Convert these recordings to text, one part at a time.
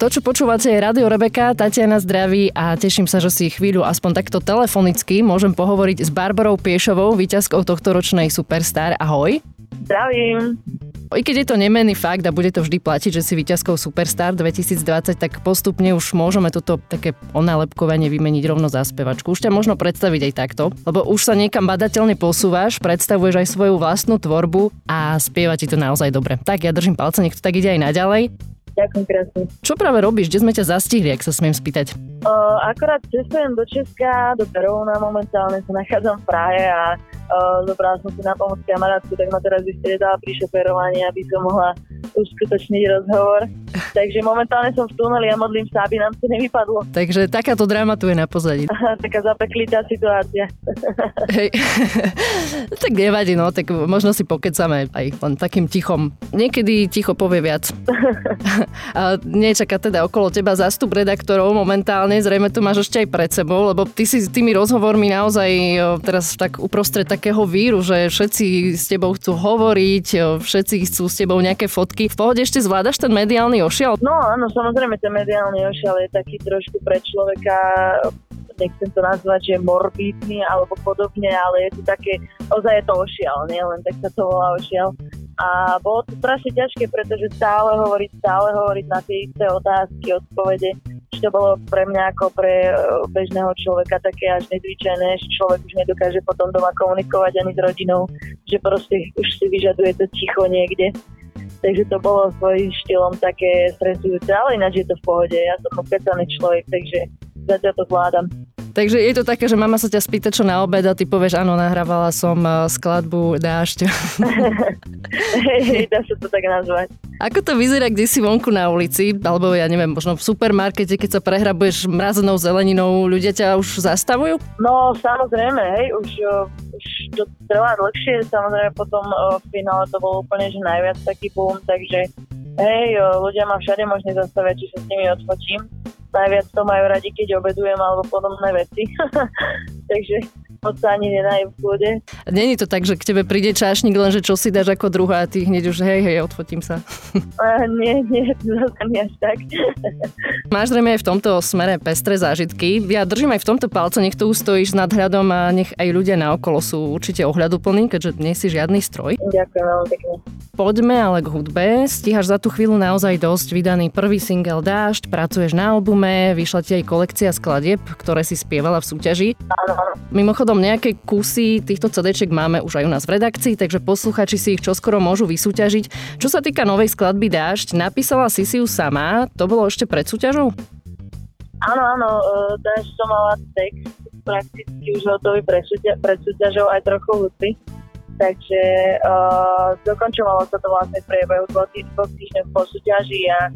To, čo počúvate, je Radio Rebeka, Tatiana zdraví a teším sa, že si chvíľu aspoň takto telefonicky môžem pohovoriť s Barbarou Piešovou, víťazkou tohto ročnej Superstar. Ahoj. Zdravím. I keď je to nemenný fakt a bude to vždy platiť, že si víťazkou Superstar 2020, tak postupne už môžeme toto také onálepkovanie vymeniť rovno za spevačku. Už ťa možno predstaviť aj takto, lebo už sa niekam badateľne posúvaš, predstavuješ aj svoju vlastnú tvorbu a spieva ti to naozaj dobre. Tak ja držím palce, nech to tak ide aj naďalej. Ďakujem krásne. Čo práve robíš? Kde sme ťa zastihli, ak sa smiem spýtať? Uh, akorát cestujem do Česka, do Perovna momentálne sa nachádzam v Prahe a uh, zobrala som si na pomoc kamarátku, tak ma teraz vystriedala pri šoferovaní, aby som mohla uskutočniť rozhovor. Takže momentálne som v tuneli a modlím sa, aby nám to nevypadlo. Takže takáto drama tu je na pozadí. Taká zapeklitá situácia. Hej. tak nevadí, no, tak možno si pokecame aj len takým tichom. Niekedy ticho povie viac. a nečaká teda okolo teba zástup redaktorov momentálne, zrejme tu máš ešte aj pred sebou, lebo ty si s tými rozhovormi naozaj teraz tak uprostred takého víru, že všetci s tebou chcú hovoriť, všetci chcú s tebou nejaké fotky. V pohode ešte zvládaš ten mediálny ošial? No áno, samozrejme ten mediálny ošial je taký trošku pre človeka nechcem to nazvať, že morbidný alebo podobne, ale je to také, ozaj je to ošial, nie len tak sa to volá ošial. A bolo to strašne ťažké, pretože stále hovoriť, stále hovoriť na tie isté otázky, odpovede, to bolo pre mňa ako pre e, bežného človeka také až nezvyčajné, že človek už nedokáže potom doma komunikovať ani s rodinou, že proste už si vyžaduje to ticho niekde. Takže to bolo svojím štýlom také stresujúce, ale ináč je to v pohode. Ja som opätaný človek, takže zatiaľ to zvládam. Takže je to také, že mama sa ťa spýta, čo na obed a ty povieš, áno, nahrávala som eh, skladbu Dášť. Dá sa to tak nazvať. Ako to vyzerá kde si vonku na ulici, alebo ja neviem, možno v supermarkete, keď sa prehrabuješ mrazenou zeleninou, ľudia ťa už zastavujú? No, samozrejme, hej, už, uh, už to trvá dlhšie, samozrejme potom uh, v finále to bolo úplne, že najviac taký boom, takže hej, uh, ľudia ma všade možne zastavia, či sa s nimi odfotím najviac to majú radi, keď obedujem alebo podobné veci. Takže moc sa ani nedajú v kľude. Není to tak, že k tebe príde čášnik, len že čo si dáš ako druhá a ty hneď už hej, hej, odfotím sa. Uh, nie, nie, zase nie až tak. Máš zrejme aj v tomto smere pestré zážitky. Ja držím aj v tomto palce, nech tu ustojíš s nadhľadom a nech aj ľudia naokolo sú určite ohľaduplní, keďže nie si žiadny stroj. Ďakujem veľmi pekne. Poďme ale k hudbe. Stíhaš za tú chvíľu naozaj dosť vydaný prvý single Dášť, pracuješ na albume, vyšla ti aj kolekcia skladieb, ktoré si spievala v súťaži. Áno. Mimochodom, nejaké kusy týchto CD máme už aj u nás v redakcii, takže posluchači si ich čoskoro môžu vysúťažiť. Čo sa týka novej skladby Dášť, napísala si si ju sama, to bolo ešte pred súťažou? Áno, áno, e, Dášť som mala text prakticky už hotový pred, súťažou aj trochu hudby takže uh, dokončovalo sa to vlastne v priebehu dvoch, týždňov po súťaži a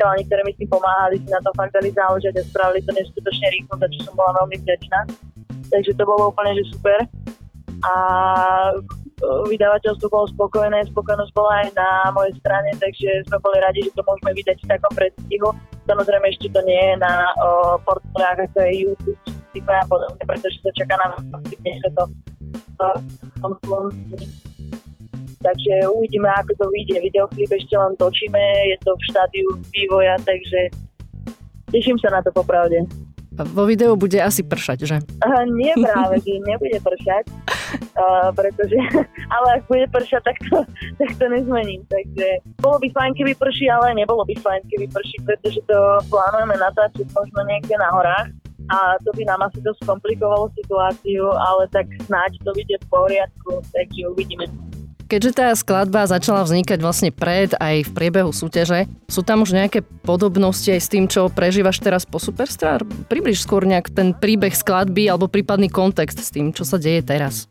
chalani, ktorí mi s tým pomáhali, si na to fakt dali záležať a spravili to neskutočne rýchlo, za čo som bola veľmi vďačná. Takže to bolo úplne, že super. A vydavateľstvo bolo spokojné, spokojnosť bola aj na mojej strane, takže sme boli radi, že to môžeme vydať v takom predstihu. Samozrejme ešte to nie je na portálach, ako je YouTube, a podobne, pretože sa čaká na to Takže uvidíme, ako to vyjde. Videoklip ešte len točíme, je to v štádiu vývoja, takže teším sa na to popravde. Vo videu bude asi pršať, že? Uh, nie práve, nebude pršať, uh, pretože, ale ak bude pršať, tak to, tak to nezmením. Takže bolo by fajn, keby prší, ale nebolo by fajn, keby prší, pretože to plánujeme natáčať možno niekde na horách a to by nám asi dosť komplikovalo situáciu, ale tak snáď to vyjde v poriadku, takže uvidíme. Keďže tá skladba začala vznikať vlastne pred aj v priebehu súťaže, sú tam už nejaké podobnosti aj s tým, čo prežívaš teraz po Superstar? Približ skôr nejak ten príbeh skladby alebo prípadný kontext s tým, čo sa deje teraz.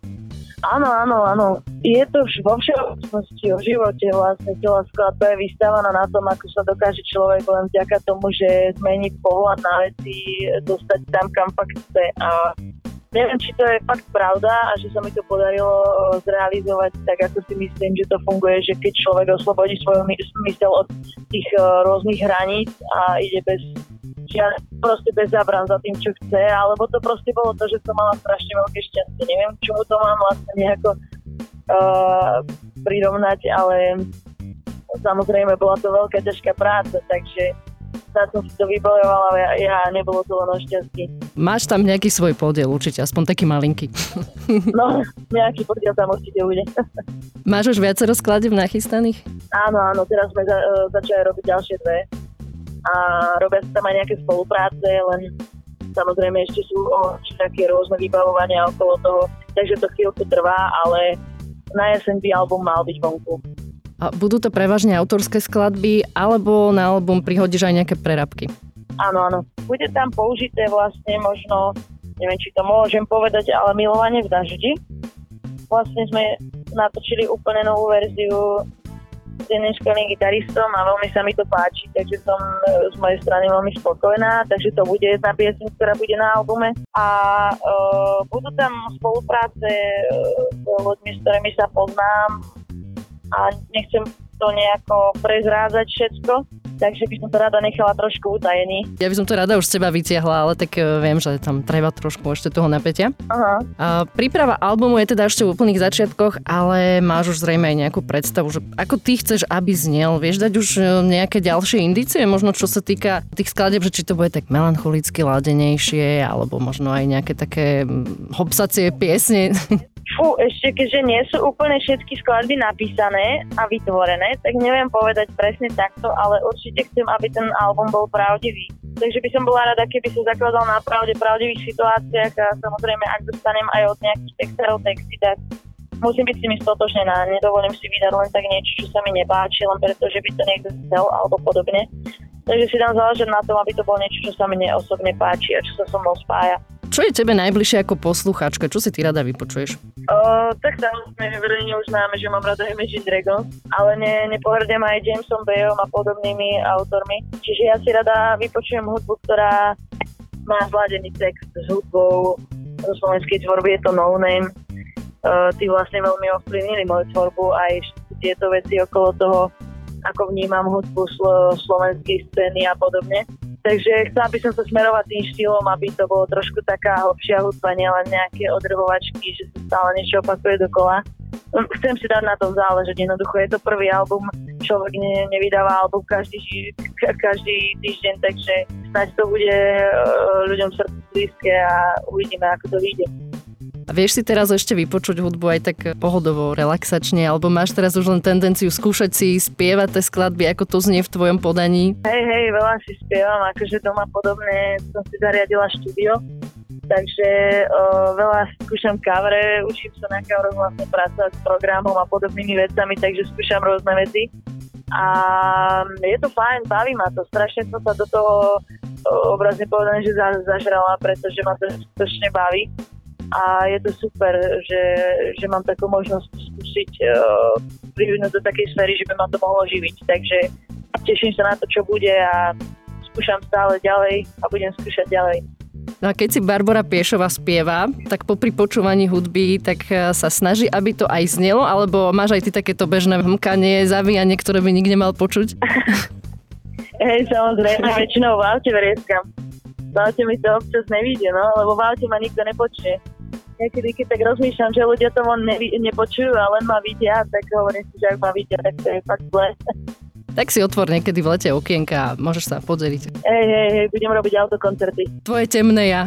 Áno, áno, áno. Je to vo všeobecnosti o živote vlastne celá skladba je vystávaná na tom, ako sa dokáže človek len vďaka tomu, že zmení pohľad na veci, dostať tam, kam fakt chce. A neviem, či to je fakt pravda a že sa mi to podarilo zrealizovať tak, ako si myslím, že to funguje, že keď človek oslobodí svoju mysel od tých rôznych hraníc a ide bez ja proste bez zábran za tým, čo chce, alebo to proste bolo to, že som mala strašne veľké šťastie. Neviem, čomu to mám vlastne nejako uh, prirovnať, ale samozrejme bola to veľká ťažká práca, takže Na som si to vybojovala, ja, ja nebolo to len o šťastí. Máš tam nejaký svoj podiel určite, aspoň taký malinký. No, nejaký podiel tam určite bude. Máš už viacero skladieb nachystaných? Áno, áno, teraz sme za, uh, začali robiť ďalšie dve. A robia sa tam aj nejaké spolupráce, len samozrejme ešte sú o, také rôzne vybavovania okolo toho, takže to chvíľku trvá, ale na jeseň by album mal byť vonku. Budú to prevažne autorské skladby, alebo na album prihodíš aj nejaké prerabky? Áno, áno. Bude tam použité vlastne možno, neviem, či to môžem povedať, ale milovanie v daždi. Vlastne sme natočili úplne novú verziu s jedným skvelým gitaristom a veľmi sa mi to páči, takže som e, z mojej strany veľmi spokojná, takže to bude jedna piesň, ktorá bude na albume a uh, budú tam spolupráce uh, s ľuďmi, s ktorými sa poznám, a nechcem to nejako prezrádzať všetko, takže by som to rada nechala trošku utajený. Ja by som to rada už z teba vytiahla, ale tak e, viem, že tam treba trošku ešte toho napätia. Aha. A príprava albumu je teda ešte v úplných začiatkoch, ale máš už zrejme aj nejakú predstavu, že ako ty chceš, aby znel. Vieš dať už e, nejaké ďalšie indície, možno čo sa týka tých skladeb, že či to bude tak melancholicky ladenejšie, alebo možno aj nejaké také hopsacie piesne. Fú, ešte keďže nie sú úplne všetky skladby napísané a vytvorené, tak neviem povedať presne takto, ale určite chcem, aby ten album bol pravdivý. Takže by som bola rada, keby sa zakladal na pravde, pravdivých situáciách a samozrejme, ak dostanem aj od nejakých textárov texty, tak musím byť s nimi stotočnená. Nedovolím si vydať len tak niečo, čo sa mi nepáči, len preto, že by to niekto chcel alebo podobne. Takže si dám záležať na tom, aby to bolo niečo, čo sa mne osobne páči a čo sa so mnou spája. Čo je tebe najbližšie ako poslucháčka? Čo si ty rada vypočuješ? Uh, tak samozrejme, verejne už známe, že mám rada Imagine Dragons, ale ne, nepohrdem aj Jamesom Bayom a podobnými autormi. Čiže ja si rada vypočujem hudbu, ktorá má zladený text s hudbou zo slovenskej tvorby, je to No Name. Uh, tí vlastne veľmi ovplyvnili moju tvorbu aj tieto veci okolo toho, ako vnímam hudbu slo- slovenskej scény a podobne. Takže chcela by som sa smerovať tým štýlom, aby to bolo trošku taká hlbšia hudba, nielen nejaké odrvovačky, že sa stále niečo opakuje dokola. Chcem si dať na tom záležať, jednoducho je to prvý album, človek ne, nevydáva album každý, každý týždeň, takže snáď to bude e, ľuďom srdcu blízke a uvidíme, ako to vyjde. Vieš si teraz ešte vypočuť hudbu aj tak pohodovo, relaxačne, alebo máš teraz už len tendenciu skúšať si spievať tie skladby, ako to znie v tvojom podaní? Hej, hej, veľa si spievam, akože doma podobne som si zariadila štúdio, takže o, veľa skúšam kavre, učím sa na kavre vlastne pracovať s programom a podobnými vecami, takže skúšam rôzne veci. A je to fajn, baví ma to, strašne som sa do toho obrazne povedané, že zažrala, pretože ma to strašne baví a je to super, že, že mám takú možnosť skúsiť uh, privinúť do takej sféry, že by ma to mohlo živiť. Takže teším sa na to, čo bude a skúšam stále ďalej a budem skúšať ďalej. No a keď si Barbara Piešova spieva, tak popri počúvaní hudby, tak e, sa snaží, aby to aj znelo, alebo máš aj ty takéto bežné hmkanie, zavíjanie, ktoré by nikto nemal počuť? Hej, samozrejme, väčšinou v aute vrieskam. V aute mi to občas nevíde, no, lebo v aute ma nikto nepočuje niekedy, keď tak rozmýšľam, že ľudia to von ne, nepočujú a len ma vidia, tak hovorím si, že ak ma vidia, tak to je fakt zle. Tak si otvor niekedy v lete okienka a môžeš sa podzeliť. Hej, hej, hej, budem robiť autokoncerty. Tvoje temné ja.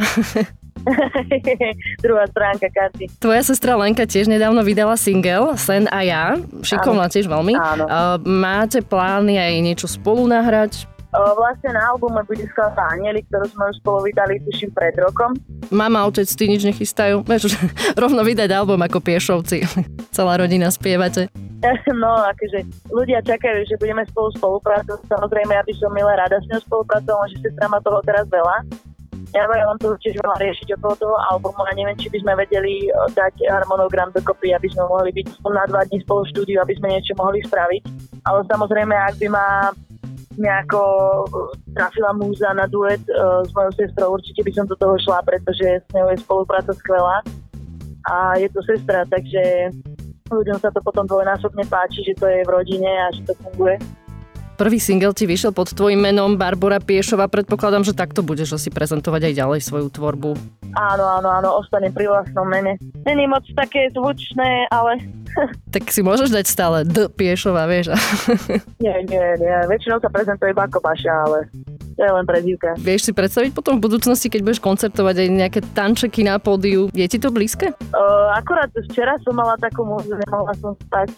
Druhá stránka karty. Tvoja sestra Lenka tiež nedávno vydala single Sen a ja. Šikovná tiež veľmi. Áno. máte plány aj niečo spolu nahrať? Vlastne na albume bude skladba Anieli, ktorú sme už spolu vydali, tuším, pred rokom. Mama, otec, ty nič nechystajú? Vieš, rovno vydať album ako Piešovci. Celá rodina spievate. No, akože ľudia čakajú, že budeme spolu spolupracovať. Samozrejme, ja by som milé rada s ňou spolupracovala, že sestra má toho teraz veľa. Ja mám to určite veľa riešiť okolo toho albumu a neviem, či by sme vedeli dať harmonogram dokopy, aby sme mohli byť na dva dní spolu v štúdiu, aby sme niečo mohli spraviť. Ale samozrejme, ak by ma nejako trafila múza na duet uh, s mojou sestrou, určite by som do toho šla, pretože s ňou je spolupráca skvelá a je to sestra, takže ľuďom sa to potom dvojnásobne páči, že to je v rodine a že to funguje. Prvý single ti vyšiel pod tvojim menom Barbara Piešova. Predpokladám, že takto budeš asi prezentovať aj ďalej svoju tvorbu. Áno, áno, áno, ostane pri vlastnom mene. Není moc také zvučné, ale... tak si môžeš dať stále D Piešova, vieš? nie, nie, nie. Väčšinou sa prezentuje iba ako Baša, ale To je len prezivka. Vieš si predstaviť potom v budúcnosti, keď budeš koncertovať aj nejaké tančeky na pódiu? Je ti to blízke? Uh, akorát včera som mala takú možnosť, nemohla som spať,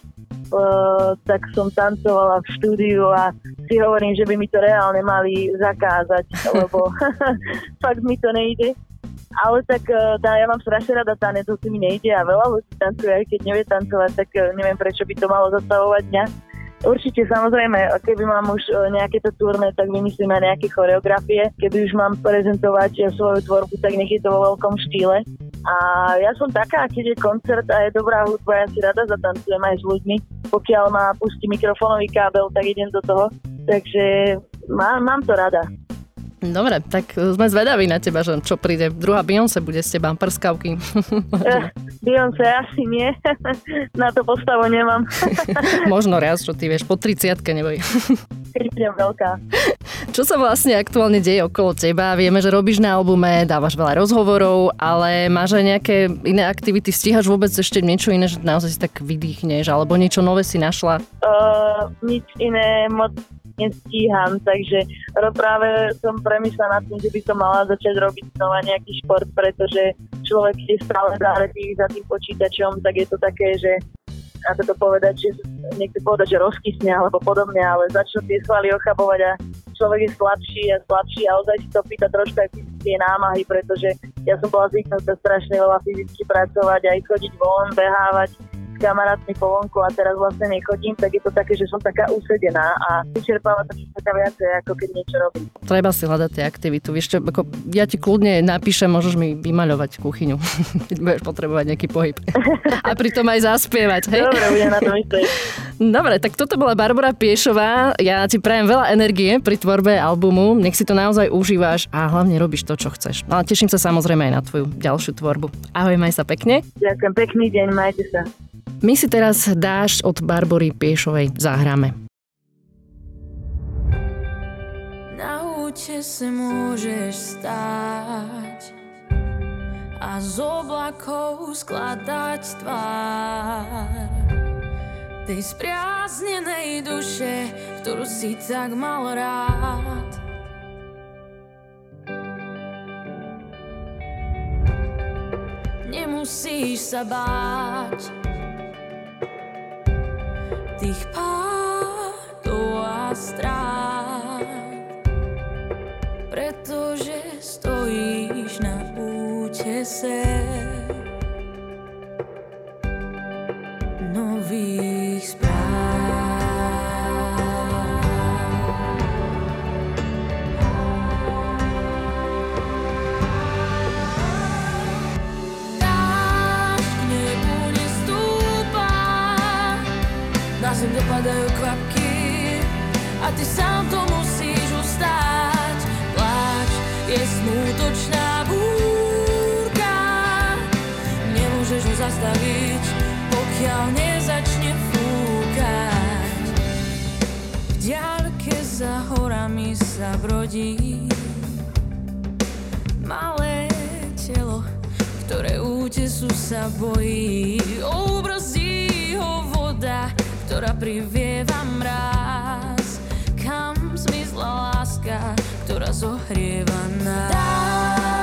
uh, tak som tancovala v štúdiu a si hovorím, že by mi to reálne mali zakázať, lebo fakt mi to nejde. Ale tak tá, ja mám strašne rada tanec, to si mi nejde a veľa ľudí tancuje, aj keď nevie tancovať, tak neviem, prečo by to malo zastavovať mňa. Určite, samozrejme, keby mám už nejaké to turné, tak vymyslíme nejaké choreografie. Keby už mám prezentovať svoju tvorbu, tak nech je to vo veľkom štýle. A ja som taká, keď je koncert a je dobrá hudba, ja si rada zatancujem aj s ľuďmi. Pokiaľ ma pustí mikrofónový kábel, tak idem do toho. Takže má, mám to rada. Dobre, tak sme zvedaví na teba, že čo príde. Druhá Beyoncé bude z teba prskavky. Eh, Beyoncé asi nie. na to postavu nemám. Možno raz, čo ty vieš, po 30 neboj. Keď budem veľká. Čo sa vlastne aktuálne deje okolo teba? Vieme, že robíš na albume, dávaš veľa rozhovorov, ale máš aj nejaké iné aktivity? Stíhaš vôbec ešte niečo iné, že naozaj si tak vydýchneš, alebo niečo nové si našla? Uh, nič iné moc nestíham, takže práve som premyšľala nad tým, že by som mala začať robiť znova nejaký šport, pretože človek je stále záretý za tým počítačom, tak je to také, že ako to povedať, že niekto povedať, že rozkysne alebo podobne, ale začnú tie svaly ochabovať a človek je slabší a slabší a ozaj si to pýta trošku aj fyzické námahy, pretože ja som bola zvyknutá strašne veľa fyzicky pracovať, aj chodiť von, behávať, kamarátmi po vonku a teraz vlastne nechodím, tak je to také, že som taká usedená a vyčerpáva to taká viacej, ako keď niečo robím. Treba si hľadať tie aktivitu. Vieš čo, ako ja ti kľudne napíšem, môžeš mi vymaľovať kuchyňu, keď budeš potrebovať nejaký pohyb. a pritom aj zaspievať, hej? Dobre, budem na to myslieť. Dobre, tak toto bola Barbara Piešová. Ja ti prajem veľa energie pri tvorbe albumu. Nech si to naozaj užíváš a hlavne robíš to, čo chceš. No a teším sa samozrejme aj na tvoju ďalšiu tvorbu. Ahoj, maj sa pekne. Ďakujem, pekný deň, majte sa. My si teraz dáš od Barbory Piešovej zahráme. Na úte se môžeš stáť a z oblakov skladať tvár tej spriaznenej duše, ktorú si tak mal rád. Nemusíš sa báť, tých pádov zem dopadajú kvapky a ty sám to musíš ustáť. Pláč je smútočná búrka, nemôžeš ho zastaviť, pokiaľ nezačne fúkať. V diaľke za horami sa brodí malé telo, ktoré útesu sa bojí. Obrazí ho voda, ktorá privieva mráz. Kam zmizla láska, ktorá zohrieva nás.